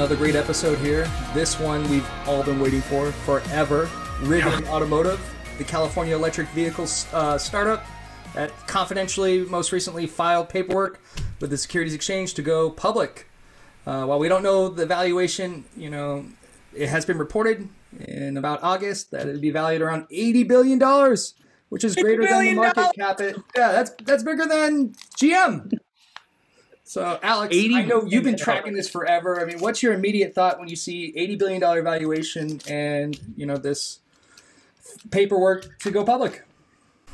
Another great episode here. This one we've all been waiting for forever. Rivian Automotive, the California electric vehicle uh, startup that confidentially most recently filed paperwork with the Securities Exchange to go public. Uh, while we don't know the valuation, you know, it has been reported in about August that it'd be valued around eighty billion dollars, which is greater than the market cap. It yeah, that's that's bigger than GM. So, Alex, I know you've been tracking this forever. I mean, what's your immediate thought when you see eighty billion dollar valuation and you know this paperwork to go public?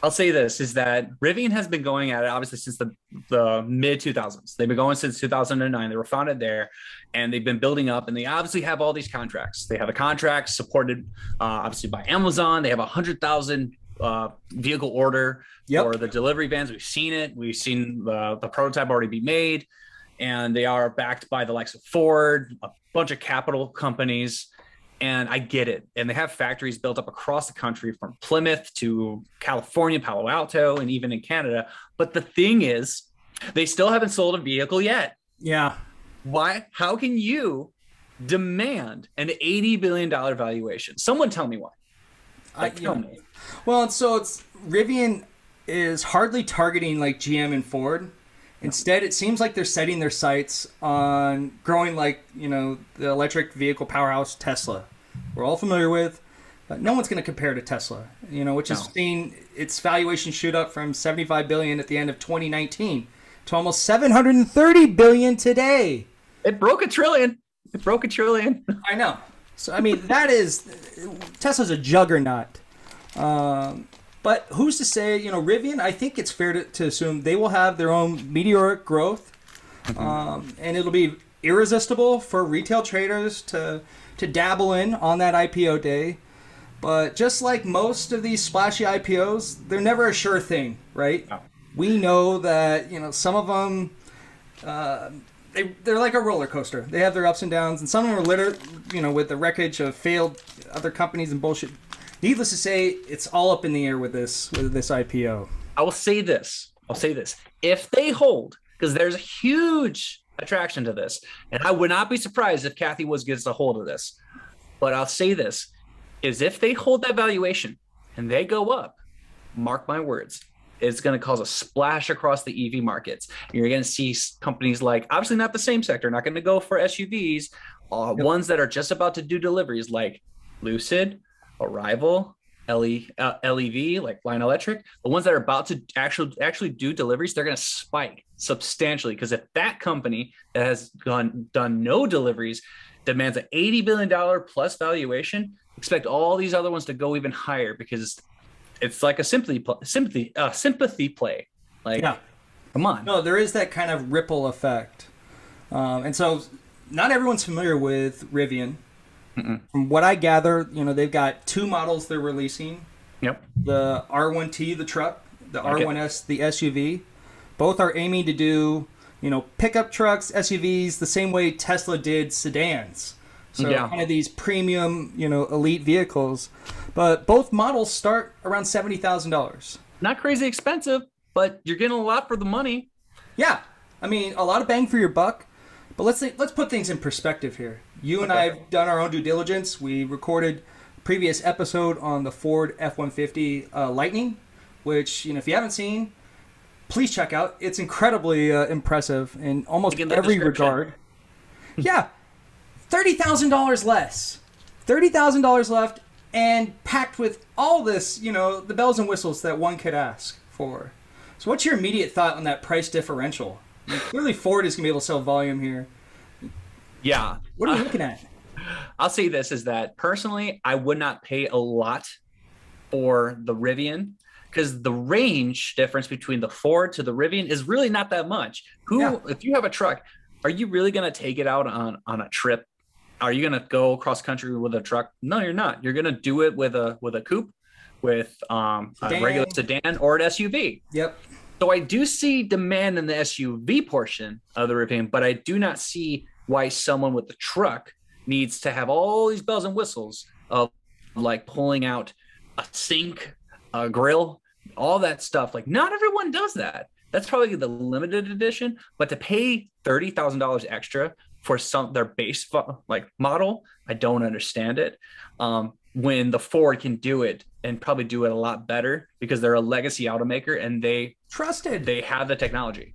I'll say this is that Rivian has been going at it obviously since the, the mid 2000s. They've been going since 2009. They were founded there and they've been building up and they obviously have all these contracts. They have a contract supported uh, obviously by Amazon. They have a 100,000 uh, vehicle order yep. for the delivery vans. We've seen it. We've seen the, the prototype already be made and they are backed by the likes of Ford, a bunch of capital companies and I get it. And they have factories built up across the country from Plymouth to California, Palo Alto, and even in Canada. But the thing is, they still haven't sold a vehicle yet. Yeah. Why? How can you demand an $80 billion valuation? Someone tell me why. Like, I, tell me. Well, so it's Rivian is hardly targeting like GM and Ford. Instead, it seems like they're setting their sights on growing like, you know, the electric vehicle powerhouse Tesla. We're all familiar with, but no one's going to compare to Tesla, you know, which no. has seen its valuation shoot up from 75 billion at the end of 2019 to almost 730 billion today. It broke a trillion. It broke a trillion. I know. So I mean, that is Tesla's a juggernaut. Um, but who's to say, you know, Rivian, I think it's fair to, to assume they will have their own meteoric growth. Mm-hmm. Um, and it'll be irresistible for retail traders to, to dabble in on that IPO day. But just like most of these splashy IPOs, they're never a sure thing, right? No. We know that, you know, some of them. Uh, they, they're like a roller coaster. They have their ups and downs, and some of them are littered, you know, with the wreckage of failed other companies and bullshit needless to say, it's all up in the air with this with this IPO. I will say this. I'll say this. If they hold, because there's a huge attraction to this, and I would not be surprised if Cathie Woods gets a hold of this. But I'll say this: is if they hold that valuation and they go up, mark my words, it's going to cause a splash across the EV markets. You're going to see companies like, obviously not the same sector, not going to go for SUVs, uh, yep. ones that are just about to do deliveries like Lucid, Arrival, LE, uh, LEV, like Lion Electric, the ones that are about to actually actually do deliveries, they're going to spike substantially because if that company that has gone done no deliveries demands an eighty billion dollar plus valuation, expect all these other ones to go even higher because it's like a sympathy sympathy uh, sympathy play. Like, yeah. come on. No, there is that kind of ripple effect, um, and so not everyone's familiar with Rivian. Mm-mm. From what I gather, you know, they've got two models they're releasing. Yep. The R1T, the truck, the like R1S, the SUV. Both are aiming to do, you know, pickup trucks, SUVs, the same way Tesla did sedans. So yeah. kind of these premium, you know, elite vehicles. But both models start around seventy thousand dollars. Not crazy expensive, but you're getting a lot for the money. Yeah, I mean, a lot of bang for your buck. But let's let's put things in perspective here. You and I have done our own due diligence. We recorded a previous episode on the Ford F-150 uh, Lightning, which you know if you haven't seen, please check out. It's incredibly uh, impressive in almost every regard. yeah, thirty thousand dollars less, thirty thousand dollars left, and packed with all this, you know, the bells and whistles that one could ask for. So, what's your immediate thought on that price differential? I mean, clearly, Ford is going to be able to sell volume here. Yeah. What are you looking at? I'll say this is that personally, I would not pay a lot for the Rivian because the range difference between the Ford to the Rivian is really not that much. Who, yeah. if you have a truck, are you really going to take it out on on a trip? Are you going to go cross country with a truck? No, you're not. You're going to do it with a with a coupe, with um, a regular sedan or an SUV. Yep. So I do see demand in the SUV portion of the Rivian, but I do not see why someone with the truck needs to have all these bells and whistles of like pulling out a sink, a grill, all that stuff. Like not everyone does that. That's probably the limited edition, but to pay thirty thousand dollars extra for some their base like model. I don't understand it. Um, when the Ford can do it and probably do it a lot better because they're a legacy automaker and they trusted. They have the technology.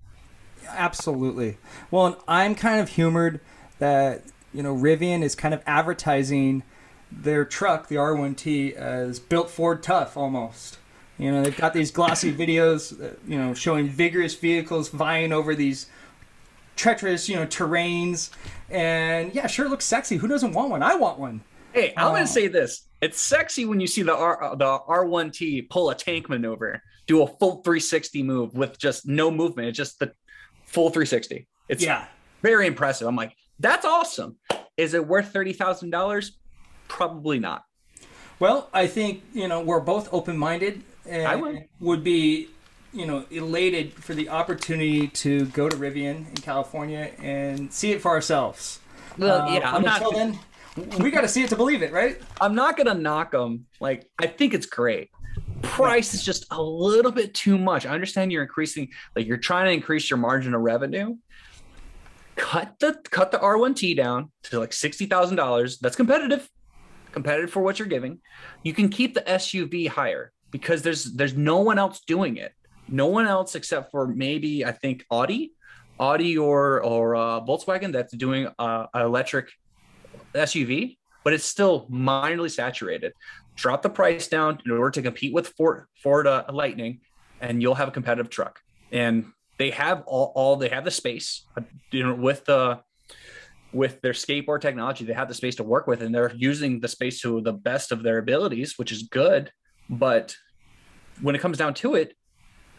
Absolutely. Well, I'm kind of humored that you know Rivian is kind of advertising their truck, the R1T, as built Ford tough almost. You know, they've got these glossy videos, uh, you know, showing vigorous vehicles vying over these treacherous, you know, terrains. And yeah, sure, it looks sexy. Who doesn't want one? I want one. Hey, I'm uh, gonna say this: it's sexy when you see the R the R1T pull a tank maneuver, do a full 360 move with just no movement. It's just the full 360. It's yeah, very impressive. I'm like, that's awesome. Is it worth thirty thousand dollars? Probably not. Well, I think you know we're both open minded and I would. would be you know elated for the opportunity to go to Rivian in California and see it for ourselves. Well, uh, yeah, I'm not. Until then, we got to see it to believe it, right? I'm not gonna knock them. Like, I think it's great. Price is just a little bit too much. I understand you're increasing, like you're trying to increase your margin of revenue. Cut the cut the R1T down to like sixty thousand dollars. That's competitive, competitive for what you're giving. You can keep the SUV higher because there's there's no one else doing it. No one else except for maybe I think Audi, Audi or or uh, Volkswagen that's doing uh, an electric SUV, but it's still minorly saturated. Drop the price down in order to compete with Ford Ford uh, Lightning, and you'll have a competitive truck. And they have all, all they have the space, uh, you know, with the with their skateboard technology, they have the space to work with, and they're using the space to the best of their abilities, which is good. But when it comes down to it,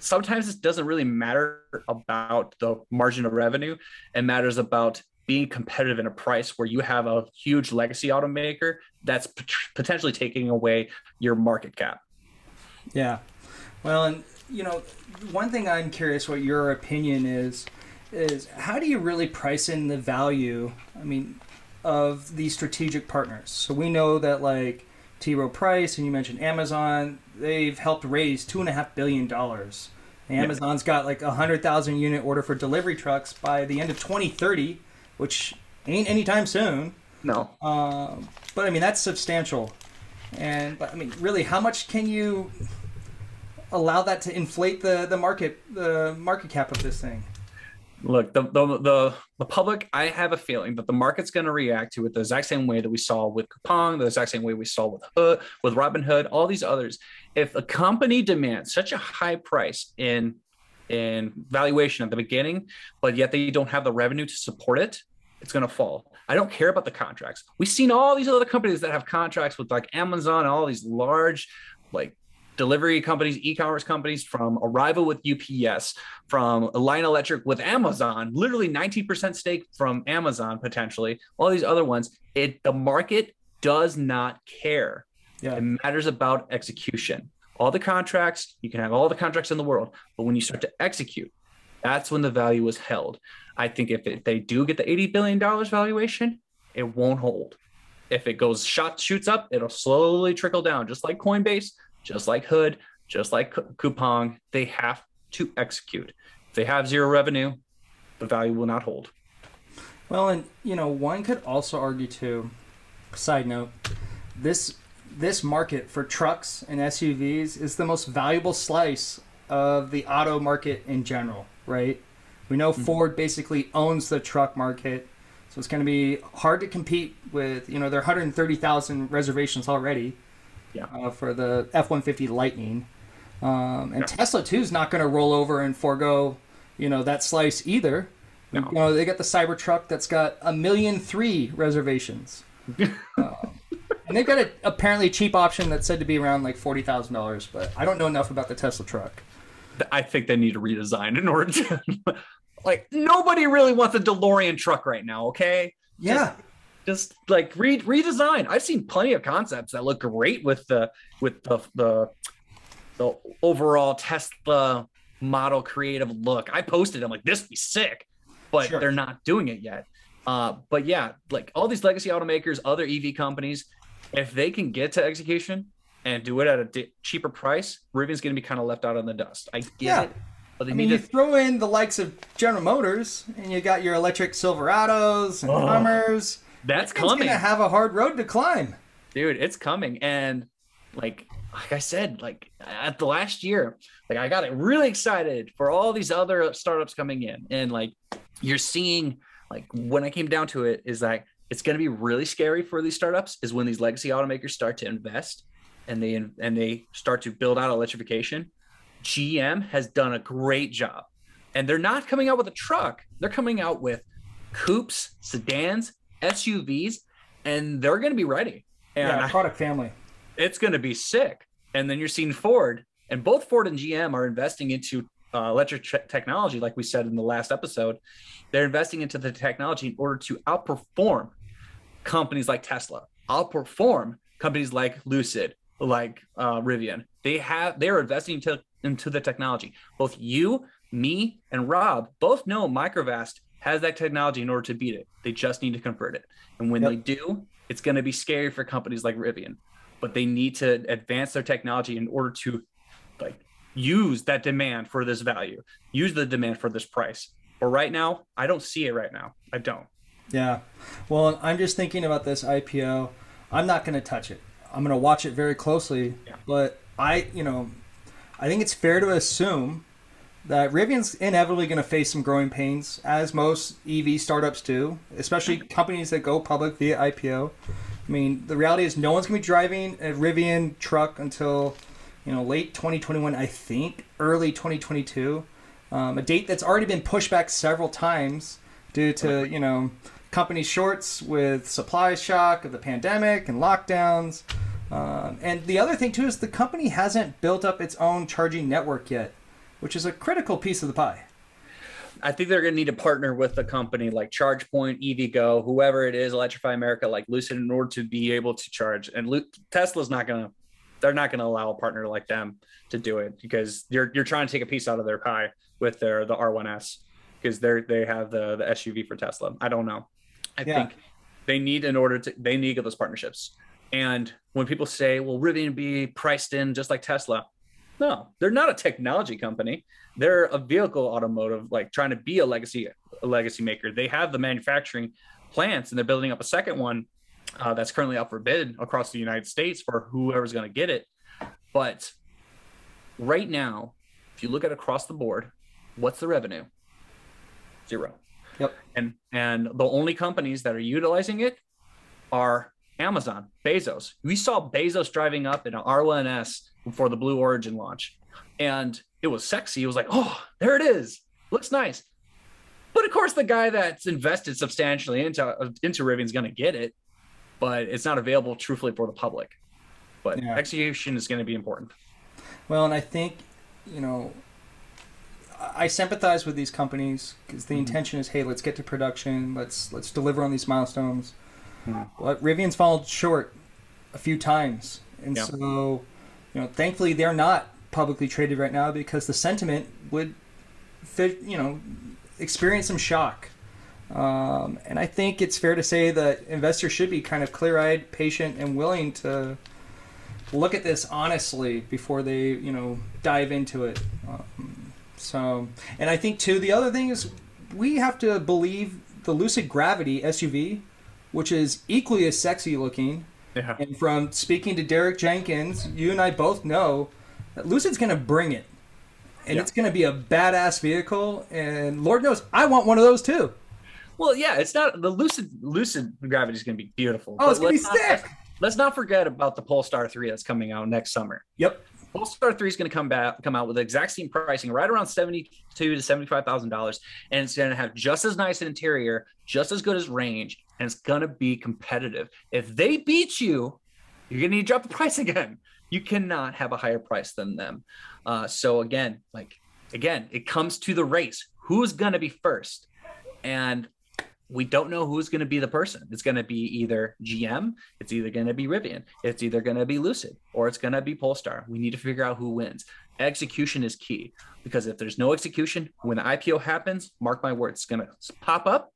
sometimes it doesn't really matter about the margin of revenue. It matters about being competitive in a price where you have a huge legacy automaker that's potentially taking away your market cap. Yeah. Well, and you know, one thing I'm curious what your opinion is is how do you really price in the value? I mean, of these strategic partners. So we know that like T. Rowe Price, and you mentioned Amazon. They've helped raise two and a half billion dollars. Amazon's got like a hundred thousand unit order for delivery trucks by the end of 2030, which ain't anytime soon. No. Uh, but I mean that's substantial, and but I mean really, how much can you allow that to inflate the the market the market cap of this thing? Look the, the the the public i have a feeling that the market's going to react to it the exact same way that we saw with coupang the exact same way we saw with Hood, with robinhood all these others. If a company demands such a high price in in valuation at the beginning but yet they don't have the revenue to support it it's going to fall. I don't care about the contracts. We've seen all these other companies that have contracts with like amazon and all these large like delivery companies, e-commerce companies, from Arrival with UPS, from Lion Electric with Amazon, literally 19% stake from Amazon potentially. All these other ones, it the market does not care. Yeah. It matters about execution. All the contracts, you can have all the contracts in the world, but when you start to execute, that's when the value is held. I think if, it, they do get the $80 billion valuation, it won't hold. If it goes shot shoots up, it'll slowly trickle down, just like Coinbase, just like Hood, just like Coupang, they have to execute. If they have zero revenue, the value will not hold. Well, and you know, one could also argue too. Side note: this this market for trucks and SUVs is the most valuable slice of the auto market in general, right? We know mm-hmm. Ford basically owns the truck market, so it's going to be hard to compete with. You know, there are 130,000 reservations already yeah. uh, for the F one fifty Lightning, um, and yeah. Tesla too is not going to roll over and forego you know that slice either. No. You know they got the Cybertruck that's got a million three reservations. uh, and they've got a apparently cheap option that's said to be around like forty thousand dollars, but I don't know enough about the Tesla truck. I think they need a redesign in order to like nobody really wants a DeLorean truck right now, okay? Yeah. Just, just like re- redesign. I've seen plenty of concepts that look great with the with the the, the overall Tesla model creative look. I posted, I'm like, this would be sick, but sure. they're not doing it yet. Uh, but yeah, like all these legacy automakers, other EV companies, if they can get to execution and do it at a di- cheaper price, Rivian's going to be kind of left out in the dust. I get yeah. it, But they I mean, need you to throw in the likes of General Motors, and you got your electric Silverados and Oh, Hummers. That's coming. gonna have a hard road to climb. dude it's coming. And like like i said like at the last year like i got really excited for all these other startups coming in. And like you're seeing like when i came down to it is like it's going to be really scary for these startups is when these legacy automakers start to invest and they and they start to build out electrification. Gm has done a great job. And they're not coming out with a truck. They're coming out with coupes sedans suvs and they're going to be ready and yeah, product family. it's going to be sick. And then you're seeing Ford, and both Ford and GM are investing into uh, electric tr- technology, like we said in the last episode. They're investing into the technology in order to outperform companies like Tesla, outperform companies like Lucid, like uh, Rivian. They have they are investing into into the technology. Both you, me, and Rob both know Microvast has that technology in order to beat it. They just need to convert it. And when Yep. they do, it's going to be scary for companies like Rivian. But they need to advance their technology in order to like use that demand for this value, use the demand for this price. But right now, I don't see it right now. I don't. Yeah. Well, I'm just thinking about this IPO. I'm not going to touch it. I'm going to watch it very closely. Yeah. But I, you know, I think it's fair to assume that Rivian's inevitably going to face some growing pains, as most EV startups do, especially companies that go public via IPO. I mean, the reality is no one's going to be driving a Rivian truck until, you know, late 2021, I think, early 2022. Um, a date that's already been pushed back several times due to, you know, company shorts with supply shock of the pandemic and lockdowns. Um, and the other thing, too, is the company hasn't built up its own charging network yet, which is a critical piece of the pie. I think they're going to need to partner with a company like ChargePoint, EVgo, whoever it is, Electrify America, like Lucid, in order to be able to charge. And Lu- Tesla's not going to, they're not going to allow a partner like them to do it because you're you're trying to take a piece out of their pie with their the R1S because they're they have the the SUV for Tesla. I don't know. I Yeah. think they need in order to they need to get those partnerships. And when people say, "Well, Rivian be priced in just like Tesla," no, they're not a technology company. They're a vehicle automotive like trying to be a legacy a legacy maker. They have the manufacturing plants and they're building up a second one uh, that's currently out for bid across the united states for whoever's going to get it. But right now if you look at across the board what's the revenue? Zero. Yep. and and the only companies that are utilizing it are amazon bezos we saw bezos driving up in an r1s before the blue origin launch and it was sexy. It was like, oh, there it is. Looks nice. But of course, the guy that's invested substantially into into Rivian's going to get it, but it's not available truthfully for the public. But Yeah. execution is going to be important. Well, and I think, you know, I I sympathize with these companies because the mm-hmm. intention is, hey, let's get to production, let's let's deliver on these milestones. But Rivian's fallen short a few times, and Yeah. so, you know, thankfully they're not publicly traded right now because the sentiment would, fit, you know, experience some shock. Um, and I think it's fair to say that investors should be kind of clear-eyed, patient, and willing to look at this honestly before they, you know, dive into it. Um, so, and I think too, the other thing is we have to believe the Lucid Gravity SUV, which is equally as sexy looking. Yeah. And from speaking to Derek Jenkins, you and I both know that Lucid's going to bring it. And Yeah. it's going to be a badass vehicle. And Lord knows, I want one of those too. Well, yeah, it's not the lucid lucid gravity is going to be beautiful. Oh, it's going to be sick. Let's not forget about the Polestar 3 that's coming out next summer. Yep. Polestar 3 is going to come back come out with the exact same pricing right around 72 to 75,000 dollars and it's going to have just as nice an interior, just as good as range and it's going to be competitive. If they beat you, you're going to need to drop the price again. You cannot have a higher price than them. Uh, so again, like again, it comes to the race. Who's going to be first? And we don't know who's going to be the person. It's going to be either GM, it's either going to be Rivian, it's either going to be Lucid, or it's going to be Polestar. We need to figure out who wins. Execution is key because if there's no execution, when the IPO happens, mark my words, it's going to pop up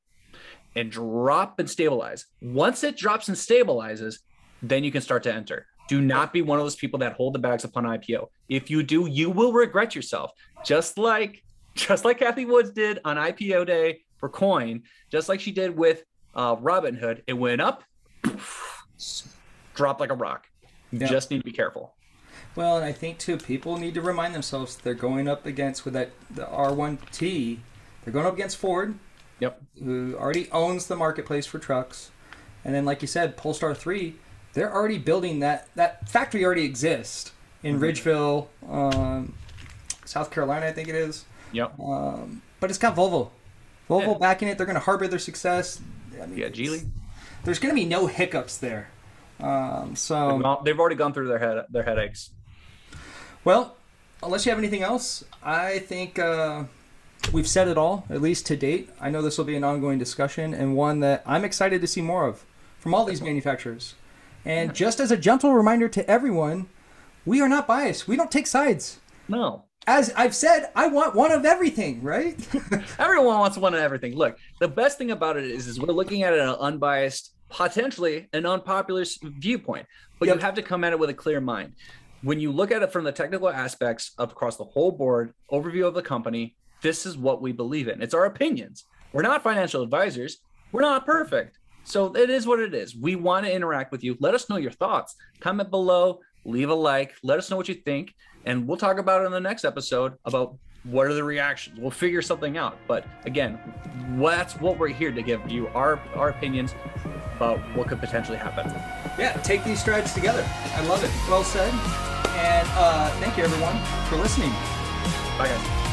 and drop and stabilize. Once it drops and stabilizes, then you can start to enter. Do not be one of those people that hold the bags upon IPO. If you do, you will regret yourself. Just like just like Cathie Woods did on IPO day for Coin, just like she did with uh, Robinhood. It went up, dropped like a rock. You Yeah. just need to be careful. Well, and I think too, people need to remind themselves they're going up against with that the R1T. They're going up against Ford, Yep. who already owns the marketplace for trucks, and then like you said, Polestar Three, they're already building that that factory already exists in Mm-hmm. Ridgeville, um, South Carolina, I think it is. Yep. Um, but it's got Volvo, Volvo Yeah. backing it. They're going to harbor their success. I mean, Yeah, Geely. There's going to be no hiccups there. Um, so Well, They've already gone through their head their headaches. Well, unless you have anything else, I think uh, we've said it all, at least to date. I know this will be an ongoing discussion and one that I'm excited to see more of from all these manufacturers. And just as a gentle reminder to everyone, we are not biased. We don't take sides. No. As I've said, I want one of everything, right? Everyone wants one of everything. Look, the best thing about it is, is we're looking at it an unbiased, potentially an unpopular viewpoint, but Yep. you have to come at it with a clear mind. When you look at it from the technical aspects of across the whole board, overview of the company, this is what we believe in. It's our opinions. We're not financial advisors. We're not perfect. So it is what it is. We want to interact with you. Let us know your thoughts. Comment below, leave a like, let us know what you think, and we'll talk about it in the next episode about what are the reactions. We'll figure something out. But again, that's what we're here to give you our our opinions about what could potentially happen. yeah, take these strides together. I love it. Well said. And uh, thank you, everyone, for listening. Bye guys.